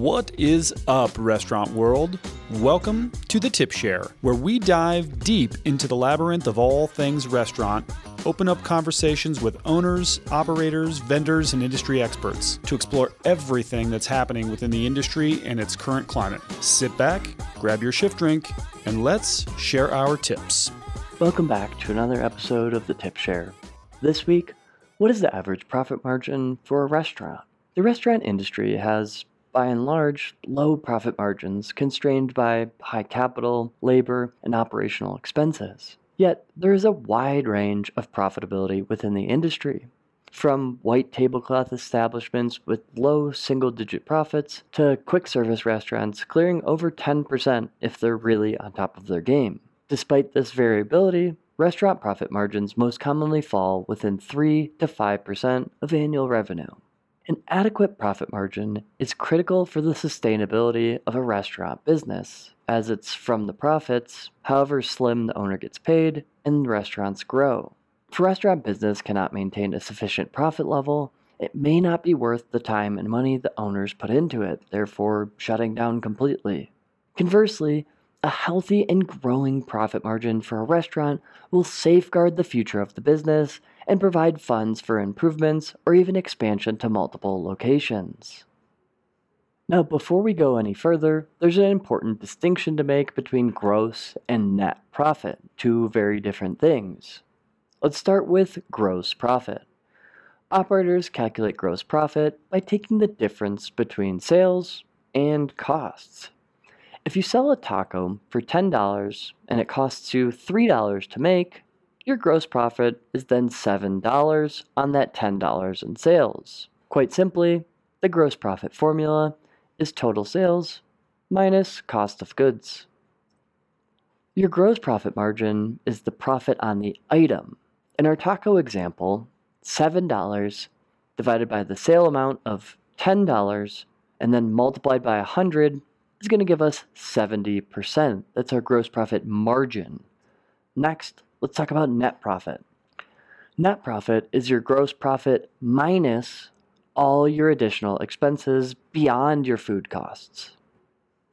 What is up, restaurant world? Welcome to the Tip Share, where we dive deep into the labyrinth of all things restaurant, open up conversations with owners, operators, vendors, and industry experts to explore everything that's happening within the industry and its current climate. Sit back, grab your shift drink, and let's share our tips. Welcome back to another episode of the Tip Share. This week, what is the average profit margin for a restaurant? The restaurant industry has, by and large, low profit margins constrained by high capital, labor, and operational expenses. Yet, there is a wide range of profitability within the industry. From white tablecloth establishments with low single digit profits to quick service restaurants clearing over 10% if they're really on top of their game. Despite this variability, restaurant profit margins most commonly fall within 3 to 5% of annual revenue. An adequate profit margin is critical for the sustainability of a restaurant business, as it's from the profits, however slim the owner gets paid, and restaurants grow. If a restaurant business cannot maintain a sufficient profit level, it may not be worth the time and money the owners put into it, therefore shutting down completely. Conversely, a healthy and growing profit margin for a restaurant will safeguard the future of the business and provide funds for improvements or even expansion to multiple locations. Now, before we go any further, there's an important distinction to make between gross and net profit, two very different things. Let's start with gross profit. Operators calculate gross profit by taking the difference between sales and costs. If you sell a taco for $10 and it costs you $3 to make, your gross profit is then $7 on that $10 in sales. Quite simply, the gross profit formula is total sales minus cost of goods. Your gross profit margin is the profit on the item. In our taco example, $7 divided by the sale amount of $10 and then multiplied by 100 is going to give us 70%. That's our gross profit margin. Next, let's talk about net profit. Net profit is your gross profit minus all your additional expenses beyond your food costs.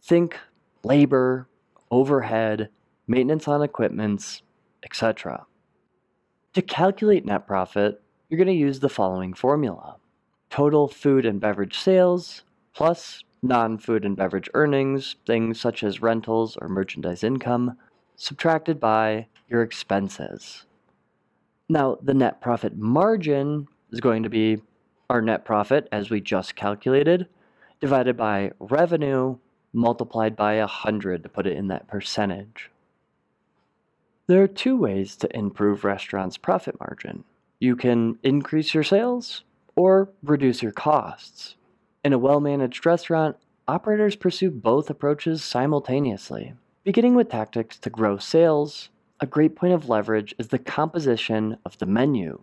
Think labor, overhead, maintenance on equipments, etc. To calculate net profit, you're going to use the following formula total food and beverage sales plus non food and beverage earnings, things such as rentals or merchandise income, subtracted by your expenses. Now, the net profit margin is going to be our net profit, as we just calculated, divided by revenue multiplied by 100 to put it in that percentage. There are two ways to improve restaurants' profit margin. You can increase your sales or reduce your costs. In a well managed restaurant, operators pursue both approaches simultaneously. Beginning with tactics to grow sales, a great point of leverage is the composition of the menu.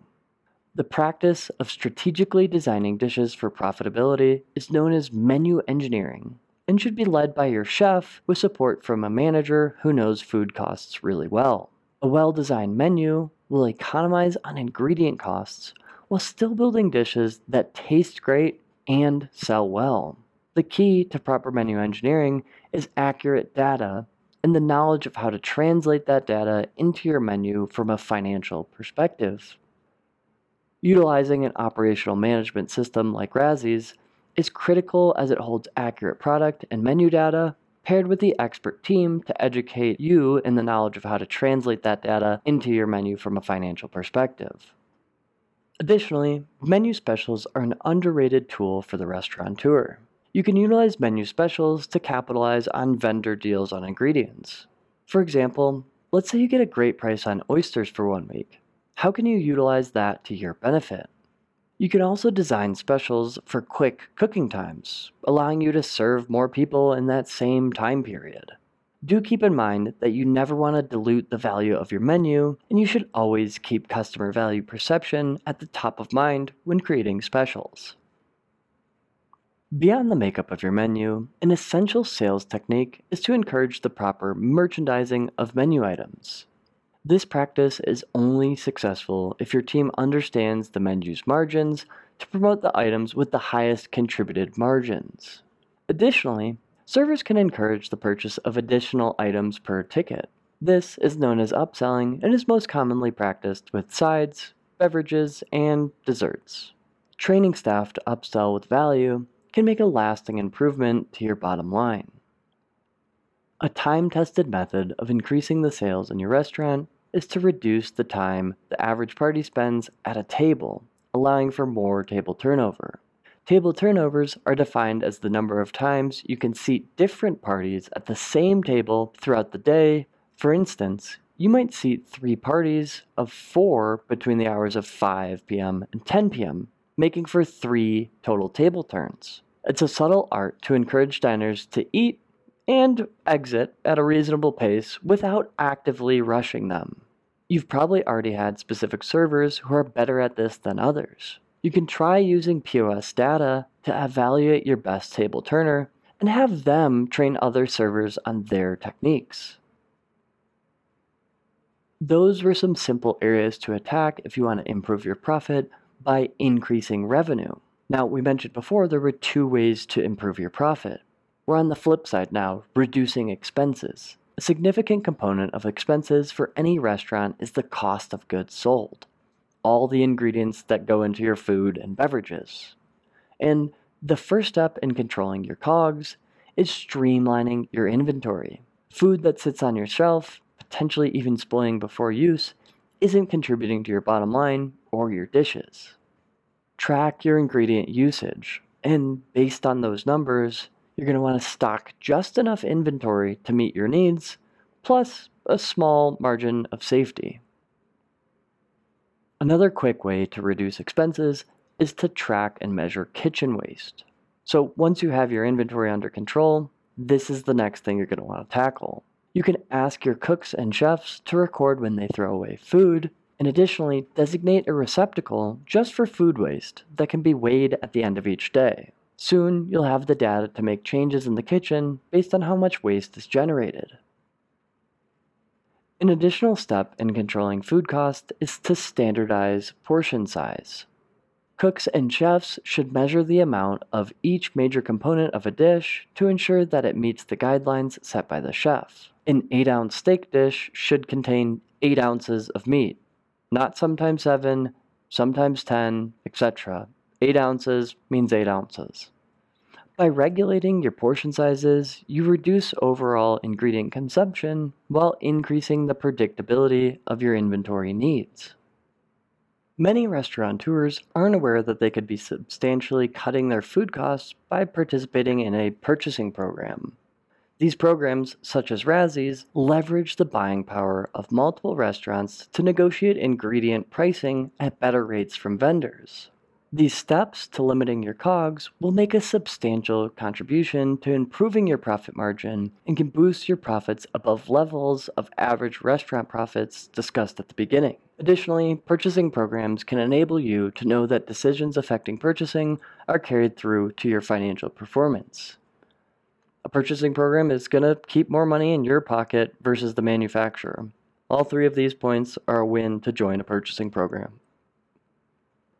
The practice of strategically designing dishes for profitability is known as menu engineering and should be led by your chef with support from a manager who knows food costs really well. A well designed menu will economize on ingredient costs while still building dishes that taste great and sell well. The key to proper menu engineering is accurate data and the knowledge of how to translate that data into your menu from a financial perspective. Utilizing an operational management system like RASI's is critical as it holds accurate product and menu data paired with the expert team to educate you in the knowledge of how to translate that data into your menu from a financial perspective. Additionally, menu specials are an underrated tool for the restaurateur. You can utilize menu specials to capitalize on vendor deals on ingredients. For example, let's say you get a great price on oysters for one week. How can you utilize that to your benefit? You can also design specials for quick cooking times, allowing you to serve more people in that same time period. Do keep in mind that you never want to dilute the value of your menu, and you should always keep customer value perception at the top of mind when creating specials. Beyond the makeup of your menu, an essential sales technique is to encourage the proper merchandising of menu items. This practice is only successful if your team understands the menu's margins to promote the items with the highest contributed margins. Additionally, servers can encourage the purchase of additional items per ticket. This is known as upselling and is most commonly practiced with sides, beverages, and desserts. Training staff to upsell with value can make a lasting improvement to your bottom line. A time tested method of increasing the sales in your restaurant is to reduce the time the average party spends at a table, allowing for more table turnover. Table turnovers are defined as the number of times you can seat different parties at the same table throughout the day. For instance, you might seat three parties of four between the hours of 5 p.m. and 10 p.m., making for three total table turns. It's a subtle art to encourage diners to eat and exit at a reasonable pace without actively rushing them. You've probably already had specific servers who are better at this than others. You can try using POS data to evaluate your best table turner and have them train other servers on their techniques. Those were some simple areas to attack if you want to improve your profit by increasing revenue. Now, we mentioned before there were two ways to improve your profit. We're on the flip side now, reducing expenses. A significant component of expenses for any restaurant is the cost of goods sold all the ingredients that go into your food and beverages. And the first step in controlling your COGS is streamlining your inventory. Food that sits on your shelf, potentially even spoiling before use, isn't contributing to your bottom line or your dishes. Track your ingredient usage, and based on those numbers, you're going to want to stock just enough inventory to meet your needs, plus a small margin of safety. Another quick way to reduce expenses is to track and measure kitchen waste. So once you have your inventory under control, this is the next thing you're going to want to tackle. You can ask your cooks and chefs to record when they throw away food, and additionally, designate a receptacle just for food waste that can be weighed at the end of each day. Soon, you'll have the data to make changes in the kitchen based on how much waste is generated. An additional step in controlling food cost is to standardize portion size. Cooks and chefs should measure the amount of each major component of a dish to ensure that it meets the guidelines set by the chef. An 8 ounce steak dish should contain 8 ounces of meat, not sometimes 7, sometimes 10, etc. 8 ounces means 8 ounces. By regulating your portion sizes, you reduce overall ingredient consumption while increasing the predictability of your inventory needs. Many restaurateurs aren't aware that they could be substantially cutting their food costs by participating in a purchasing program. These programs, such as RASI's, leverage the buying power of multiple restaurants to negotiate ingredient pricing at better rates from vendors. These steps to limiting your COGS will make a substantial contribution to improving your profit margin and can boost your profits above levels of average restaurant profits discussed at the beginning. Additionally, purchasing programs can enable you to know that decisions affecting purchasing are carried through to your financial performance. A purchasing program is going to keep more money in your pocket versus the manufacturer. All three of these points are a win to join a purchasing program.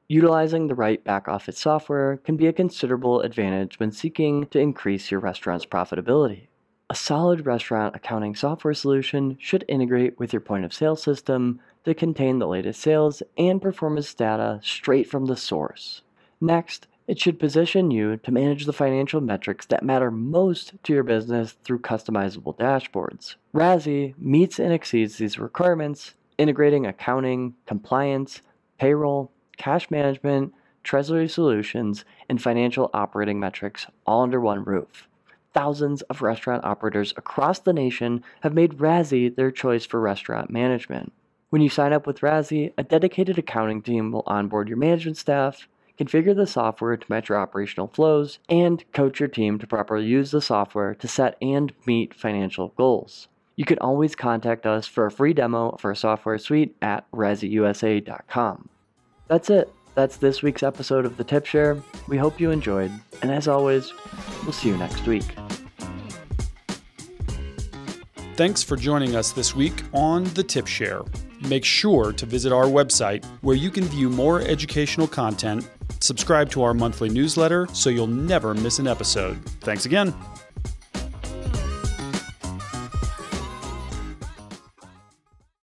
Utilizing the right back office software can be a considerable advantage when seeking to increase your restaurant's profitability. A solid restaurant accounting software solution should integrate with your point of sale system to contain the latest sales and performance data straight from the source. Next, it should position you to manage the financial metrics that matter most to your business through customizable dashboards. RASI meets and exceeds these requirements, integrating accounting, compliance, payroll, cash management, treasury solutions, and financial operating metrics all under one roof. Thousands of restaurant operators across the nation have made RASI their choice for restaurant management. When you sign up with RASI, a dedicated accounting team will onboard your management staff, configure the software to match your operational flows, and coach your team to properly use the software to set and meet financial goals. You can always contact us for a free demo of our software suite at rasiusa.com. That's it. That's this week's episode of the Tip Share. We hope you enjoyed, and as always, we'll see you next week. Thanks for joining us this week on the Tip Share. make sure to visit our website where you can view more educational content, subscribe to our monthly newsletter so you'll never miss an episode. Thanks again.